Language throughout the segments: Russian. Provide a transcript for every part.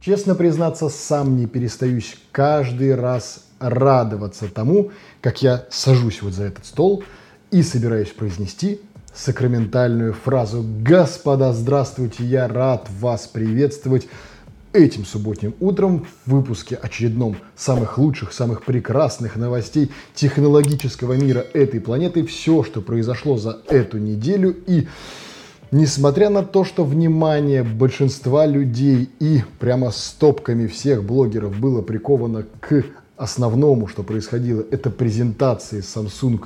Честно признаться, сам не перестаюсь каждый раз радоваться тому, как я сажусь вот за этот стол и собираюсь произнести сакраментальную фразу «Господа, здравствуйте, я рад вас приветствовать этим субботним утром в выпуске очередном самых лучших, самых прекрасных новостей технологического мира этой планеты. Все, что произошло за эту неделю и Несмотря на то, что внимание большинства людей и прямо стопками всех блогеров было приковано к основному, что происходило, это презентации Samsung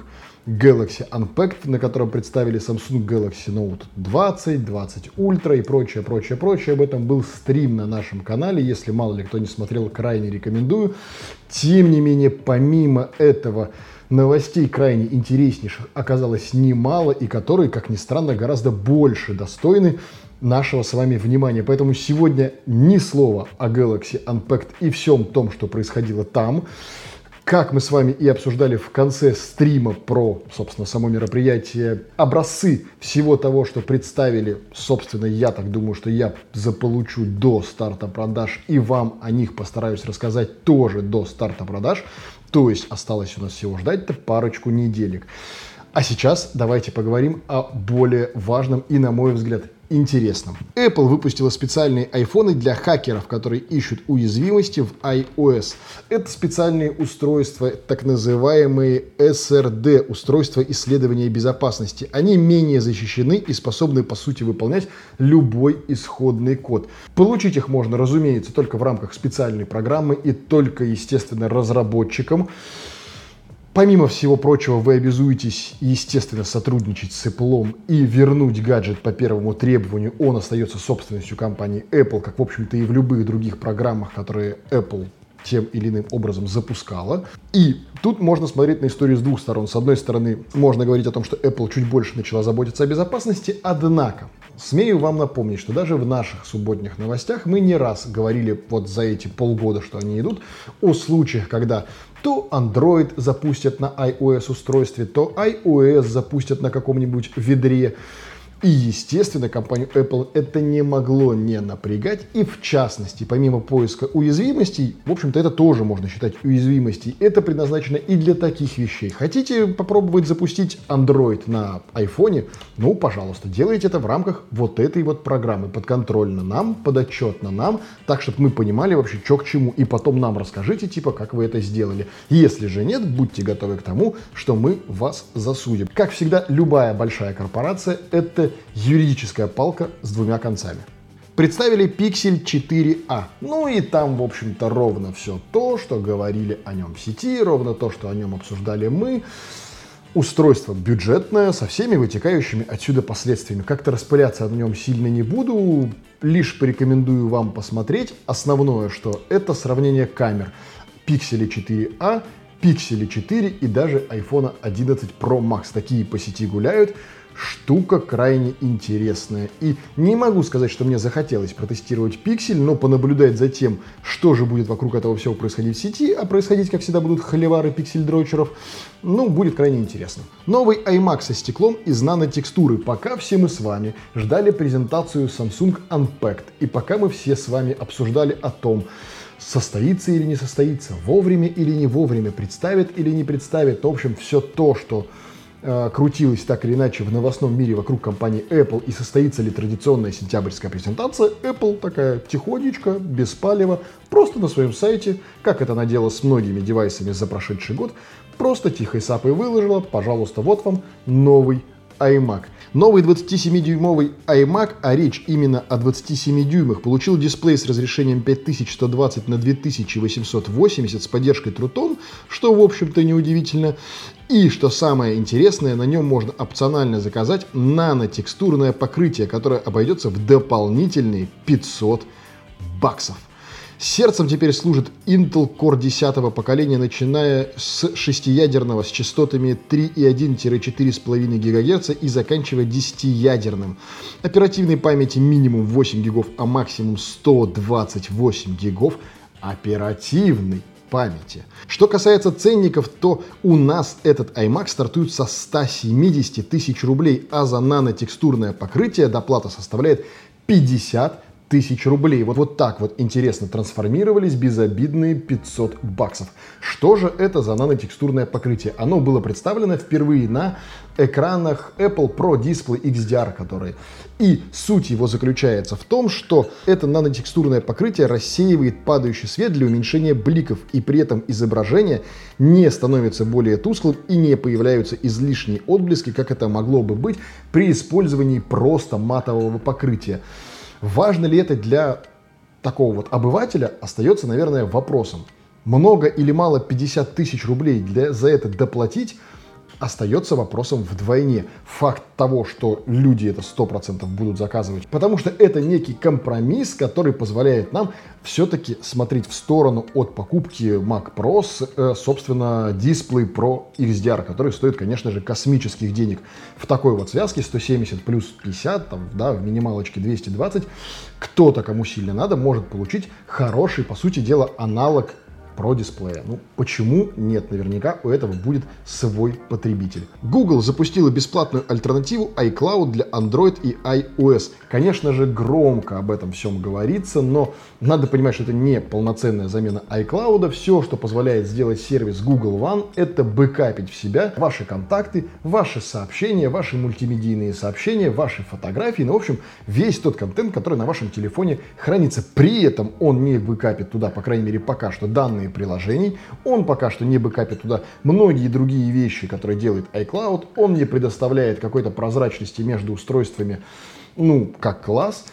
Galaxy Unpacked, на котором представили Samsung Galaxy Note 20, 20 Ultra и прочее, прочее, прочее. Об этом был стрим на нашем канале. Если мало ли кто не смотрел, крайне рекомендую. Тем не менее, помимо этого, новостей крайне интереснейших оказалось немало, и которые, как ни странно, гораздо больше достойны нашего с вами внимания. Поэтому сегодня ни слова о Galaxy Unpacked и всем том, что происходило там. Как мы с вами и обсуждали в конце стрима про, собственно, само мероприятие, образцы всего того, что представили, собственно, я так думаю, что я заполучу до старта продаж и вам о них постараюсь рассказать тоже до старта продаж. То есть осталось у нас всего ждать-то парочку неделек. А сейчас давайте поговорим о более важном и, на мой взгляд, интересном. Apple выпустила специальные айфоны для хакеров, которые ищут уязвимости в iOS. Это специальные устройства, так называемые SRD, устройства исследования безопасности. Они менее защищены и способны, по сути, выполнять любой исходный код. Получить их можно, разумеется, только в рамках специальной программы и только, естественно, разработчикам. Помимо всего прочего, вы обязуетесь, естественно, сотрудничать с Apple и вернуть гаджет по первому требованию. Он остается собственностью компании Apple, как, в общем-то, и в любых других программах, которые Apple тем или иным образом запускала. И тут можно смотреть на историю с двух сторон. С одной стороны, можно говорить о том, что Apple чуть больше начала заботиться о безопасности, однако Смею вам напомнить, что даже в наших субботних новостях мы не раз говорили вот за эти полгода, что они идут, о случаях, когда то Android запустят на iOS устройстве, то iOS запустят на каком-нибудь ведре. И, естественно, компанию Apple это не могло не напрягать. И, в частности, помимо поиска уязвимостей, в общем-то, это тоже можно считать уязвимостей. Это предназначено и для таких вещей. Хотите попробовать запустить Android на iPhone? Ну, пожалуйста, делайте это в рамках вот этой вот программы. Подконтрольно нам, подотчетно нам, так, чтобы мы понимали вообще, что к чему. И потом нам расскажите, типа, как вы это сделали. Если же нет, будьте готовы к тому, что мы вас засудим. Как всегда, любая большая корпорация — это юридическая палка с двумя концами. Представили Pixel 4a. Ну и там, в общем-то, ровно все то, что говорили о нем в сети, ровно то, что о нем обсуждали мы. Устройство бюджетное, со всеми вытекающими отсюда последствиями. Как-то распыляться на нем сильно не буду, лишь порекомендую вам посмотреть. Основное, что это сравнение камер. Pixel 4a, Pixel 4 и даже iPhone 11 Pro Max. Такие по сети гуляют штука крайне интересная. И не могу сказать, что мне захотелось протестировать пиксель, но понаблюдать за тем, что же будет вокруг этого всего происходить в сети, а происходить, как всегда, будут холивары пиксель-дрочеров, ну, будет крайне интересно. Новый iMac со стеклом из нанотекстуры. Пока все мы с вами ждали презентацию Samsung Unpacked, и пока мы все с вами обсуждали о том, состоится или не состоится, вовремя или не вовремя, представит или не представит, в общем, все то, что Э, крутилась так или иначе в новостном мире вокруг компании Apple и состоится ли традиционная сентябрьская презентация, Apple такая тихонечко, без палева, просто на своем сайте, как это она делала с многими девайсами за прошедший год, просто тихой сапой выложила, пожалуйста, вот вам новый iMac. Новый 27-дюймовый iMac, а речь именно о 27 дюймах, получил дисплей с разрешением 5120 на 2880 с поддержкой True Tone, что, в общем-то, неудивительно. И, что самое интересное, на нем можно опционально заказать нанотекстурное покрытие, которое обойдется в дополнительные 500 баксов. Сердцем теперь служит Intel Core 10 поколения, начиная с шестиядерного с частотами 3,1-4,5 ГГц и заканчивая 10-ядерным. Оперативной памяти минимум 8 гигов, а максимум 128 гигов оперативной памяти. Что касается ценников, то у нас этот iMac стартует со 170 тысяч рублей, а за нанотекстурное покрытие доплата составляет 50 тысяч рублей. Вот, вот так вот интересно трансформировались безобидные 500 баксов. Что же это за нанотекстурное покрытие? Оно было представлено впервые на экранах Apple Pro Display XDR, который. И суть его заключается в том, что это нанотекстурное покрытие рассеивает падающий свет для уменьшения бликов, и при этом изображение не становится более тусклым и не появляются излишние отблески, как это могло бы быть при использовании просто матового покрытия. Важно ли это для такого вот обывателя, остается, наверное, вопросом. Много или мало 50 тысяч рублей для, за это доплатить – остается вопросом вдвойне. Факт того, что люди это 100% будут заказывать, потому что это некий компромисс, который позволяет нам все-таки смотреть в сторону от покупки Mac Pro с, э, собственно, Display Pro XDR, который стоит, конечно же, космических денег. В такой вот связке 170 плюс 50, там, да, в минималочке 220, кто-то, кому сильно надо, может получить хороший, по сути дела, аналог Pro дисплея. Ну, почему нет? Наверняка у этого будет свой потребитель. Google запустила бесплатную альтернативу iCloud для Android и iOS. Конечно же, громко об этом всем говорится, но надо понимать, что это не полноценная замена iCloud. Все, что позволяет сделать сервис Google One, это бэкапить в себя ваши контакты, ваши сообщения, ваши мультимедийные сообщения, ваши фотографии, ну, в общем, весь тот контент, который на вашем телефоне хранится. При этом он не бэкапит туда, по крайней мере, пока что данные данные приложений. Он пока что не бэкапит туда многие другие вещи, которые делает iCloud. Он не предоставляет какой-то прозрачности между устройствами, ну, как класс.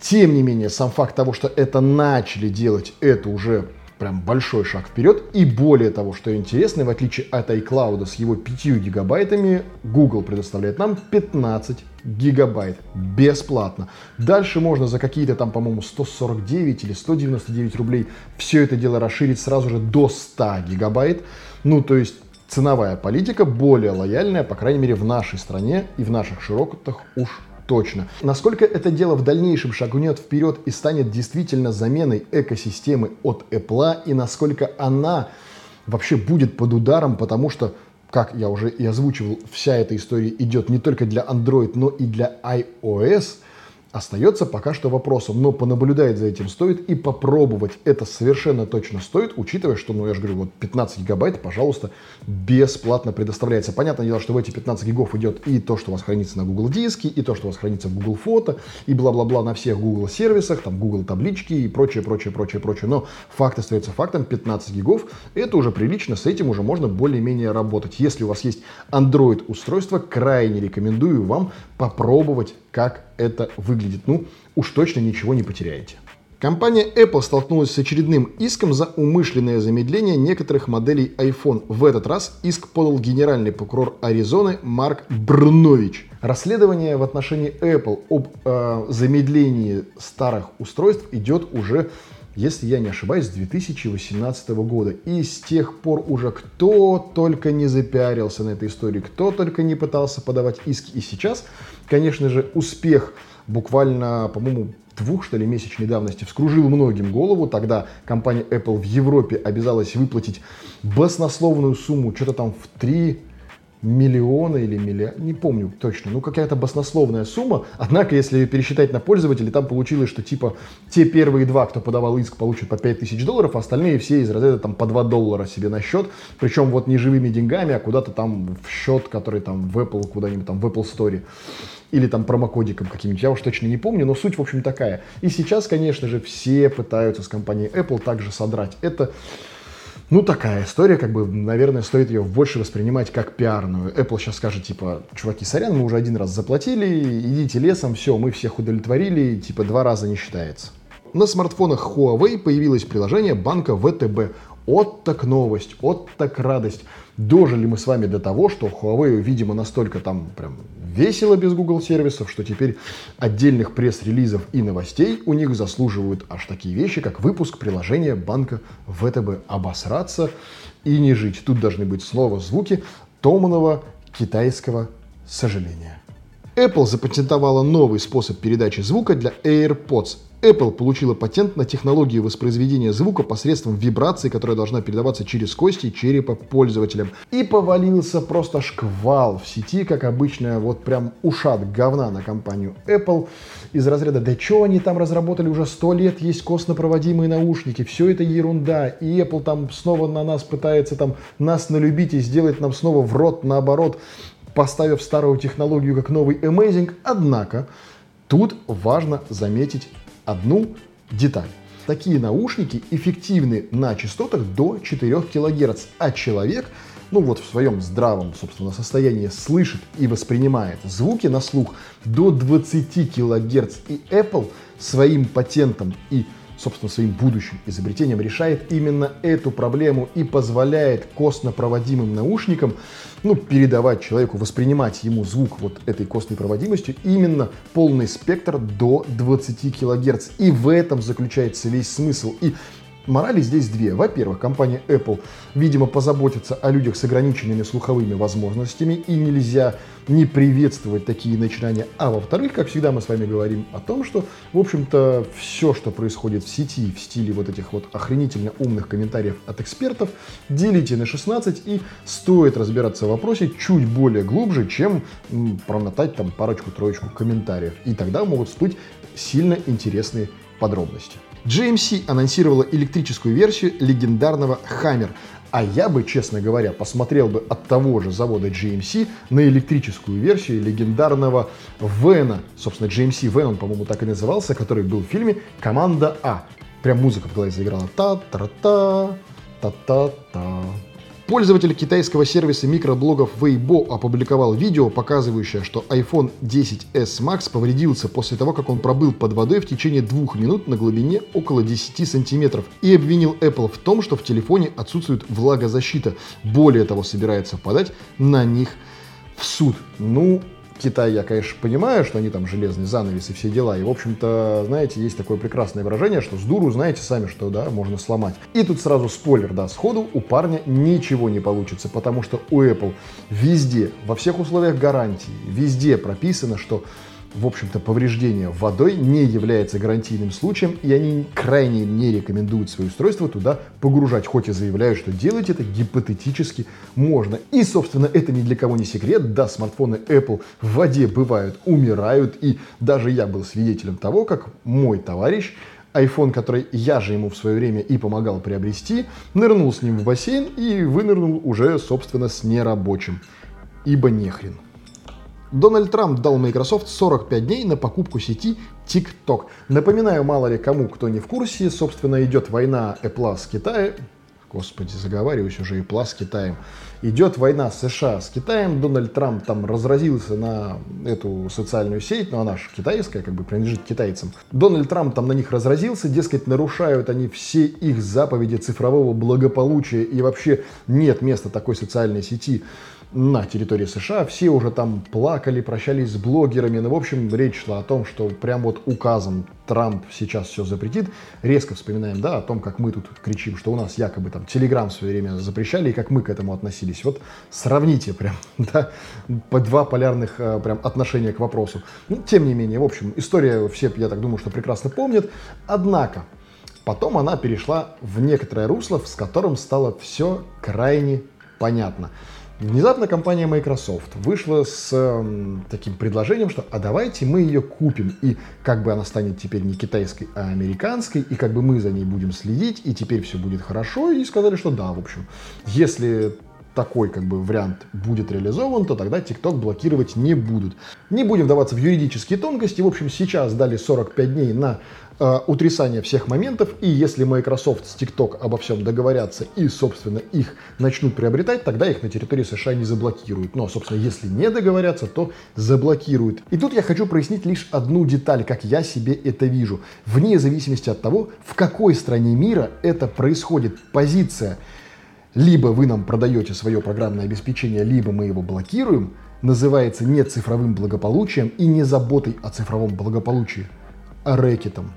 Тем не менее, сам факт того, что это начали делать, это уже прям большой шаг вперед. И более того, что интересно, в отличие от iCloud с его 5 гигабайтами, Google предоставляет нам 15 гигабайт бесплатно. Дальше можно за какие-то там, по-моему, 149 или 199 рублей все это дело расширить сразу же до 100 гигабайт. Ну, то есть ценовая политика более лояльная, по крайней мере, в нашей стране и в наших широтах уж точно. Насколько это дело в дальнейшем шагнет вперед и станет действительно заменой экосистемы от Apple, и насколько она вообще будет под ударом, потому что как я уже и озвучивал, вся эта история идет не только для Android, но и для iOS – остается пока что вопросом, но понаблюдать за этим стоит и попробовать это совершенно точно стоит, учитывая, что, ну, я же говорю, вот 15 гигабайт, пожалуйста, бесплатно предоставляется. Понятное дело, что в эти 15 гигов идет и то, что у вас хранится на Google диске, и то, что у вас хранится в Google фото, и бла-бла-бла на всех Google сервисах, там Google таблички и прочее, прочее, прочее, прочее. Но факт остается фактом, 15 гигов, это уже прилично, с этим уже можно более-менее работать. Если у вас есть Android устройство, крайне рекомендую вам попробовать как это выглядит. Ну, уж точно ничего не потеряете. Компания Apple столкнулась с очередным иском за умышленное замедление некоторых моделей iPhone. В этот раз иск подал генеральный прокурор Аризоны Марк Брнович. Расследование в отношении Apple об э, замедлении старых устройств идет уже если я не ошибаюсь, с 2018 года. И с тех пор уже кто только не запиарился на этой истории, кто только не пытался подавать иски. И сейчас, конечно же, успех буквально, по-моему, двух, что ли, месячной давности вскружил многим голову. Тогда компания Apple в Европе обязалась выплатить баснословную сумму, что-то там в 3 миллиона или миллиард, не помню точно, ну какая-то баснословная сумма. Однако, если пересчитать на пользователей, там получилось, что типа те первые два, кто подавал иск, получат по 5000 долларов, а остальные все из разряда там по 2 доллара себе на счет. Причем вот не живыми деньгами, а куда-то там в счет, который там в Apple, куда-нибудь там в Apple Store или там промокодиком каким-нибудь, я уж точно не помню, но суть, в общем, такая. И сейчас, конечно же, все пытаются с компанией Apple также содрать. Это ну, такая история, как бы, наверное, стоит ее больше воспринимать как пиарную. Apple сейчас скажет, типа, чуваки, сорян, мы уже один раз заплатили, идите лесом, все, мы всех удовлетворили, типа, два раза не считается. На смартфонах Huawei появилось приложение банка ВТБ. Вот так новость, вот так радость. Дожили мы с вами до того, что Huawei, видимо, настолько там прям весело без Google сервисов, что теперь отдельных пресс-релизов и новостей у них заслуживают аж такие вещи, как выпуск приложения банка ВТБ. Обосраться и не жить. Тут должны быть слова, звуки томного китайского сожаления. Apple запатентовала новый способ передачи звука для AirPods. Apple получила патент на технологию воспроизведения звука посредством вибрации, которая должна передаваться через кости черепа пользователям. И повалился просто шквал в сети, как обычно, вот прям ушат говна на компанию Apple из разряда «Да что они там разработали уже сто лет, есть костно-проводимые наушники, все это ерунда, и Apple там снова на нас пытается там нас налюбить и сделать нам снова в рот наоборот, поставив старую технологию как новый Amazing». Однако, тут важно заметить одну деталь. Такие наушники эффективны на частотах до 4 кГц, а человек, ну вот в своем здравом, собственно, состоянии слышит и воспринимает звуки на слух до 20 кГц. И Apple своим патентом и собственно, своим будущим изобретением решает именно эту проблему и позволяет костно-проводимым наушникам ну, передавать человеку, воспринимать ему звук вот этой костной проводимостью именно полный спектр до 20 кГц. И в этом заключается весь смысл. И Морали здесь две. Во-первых, компания Apple, видимо, позаботится о людях с ограниченными слуховыми возможностями, и нельзя не приветствовать такие начинания. А во-вторых, как всегда мы с вами говорим о том, что, в общем-то, все, что происходит в сети в стиле вот этих вот охренительно умных комментариев от экспертов, делите на 16 и стоит разбираться в вопросе чуть более глубже, чем промотать там парочку-троечку комментариев. И тогда могут всплыть сильно интересные подробности. GMC анонсировала электрическую версию легендарного Hammer, а я бы, честно говоря, посмотрел бы от того же завода GMC на электрическую версию легендарного Вена. Собственно, GMC Вен, он, по-моему, так и назывался, который был в фильме «Команда А». Прям музыка в голове заиграла. Та-та-та, та-та-та. Пользователь китайского сервиса микроблогов Weibo опубликовал видео, показывающее, что iPhone 10s Max повредился после того, как он пробыл под водой в течение двух минут на глубине около 10 сантиметров и обвинил Apple в том, что в телефоне отсутствует влагозащита. Более того, собирается подать на них в суд. Ну, Китай, я, конечно, понимаю, что они там железный занавес и все дела. И, в общем-то, знаете, есть такое прекрасное выражение, что с дуру знаете сами, что, да, можно сломать. И тут сразу спойлер, да, сходу у парня ничего не получится, потому что у Apple везде, во всех условиях гарантии, везде прописано, что в общем-то, повреждение водой не является гарантийным случаем, и они крайне не рекомендуют свои устройства туда погружать, хоть и заявляют, что делать это гипотетически можно. И, собственно, это ни для кого не секрет, да, смартфоны Apple в воде бывают, умирают, и даже я был свидетелем того, как мой товарищ iPhone, который я же ему в свое время и помогал приобрести, нырнул с ним в бассейн и вынырнул уже, собственно, с нерабочим. Ибо нехрен. Дональд Трамп дал Microsoft 45 дней на покупку сети TikTok. Напоминаю, мало ли кому, кто не в курсе, собственно, идет война Apple с Китаем. Господи, заговариваюсь уже Apple с Китаем. Идет война США с Китаем. Дональд Трамп там разразился на эту социальную сеть, но она же китайская, как бы принадлежит китайцам. Дональд Трамп там на них разразился, дескать, нарушают они все их заповеди цифрового благополучия и вообще нет места такой социальной сети на территории США. Все уже там плакали, прощались с блогерами. Ну, в общем, речь шла о том, что прям вот указом Трамп сейчас все запретит. Резко вспоминаем, да, о том, как мы тут кричим, что у нас якобы там Телеграм в свое время запрещали, и как мы к этому относились. Вот сравните прям, да, по два полярных э, прям отношения к вопросу. Ну, тем не менее, в общем, история все, я так думаю, что прекрасно помнят. Однако, потом она перешла в некоторое русло, с которым стало все крайне понятно. Внезапно компания Microsoft вышла с э, таким предложением, что а давайте мы ее купим, и как бы она станет теперь не китайской, а американской, и как бы мы за ней будем следить, и теперь все будет хорошо, и сказали, что да, в общем, если такой как бы вариант будет реализован, то тогда TikTok блокировать не будут. Не будем вдаваться в юридические тонкости. В общем, сейчас дали 45 дней на э, утрясание всех моментов. И если Microsoft с TikTok обо всем договорятся и, собственно, их начнут приобретать, тогда их на территории США не заблокируют. Но, собственно, если не договорятся, то заблокируют. И тут я хочу прояснить лишь одну деталь, как я себе это вижу. Вне зависимости от того, в какой стране мира это происходит, позиция либо вы нам продаете свое программное обеспечение, либо мы его блокируем, называется не цифровым благополучием и не заботой о цифровом благополучии, а рэкетом.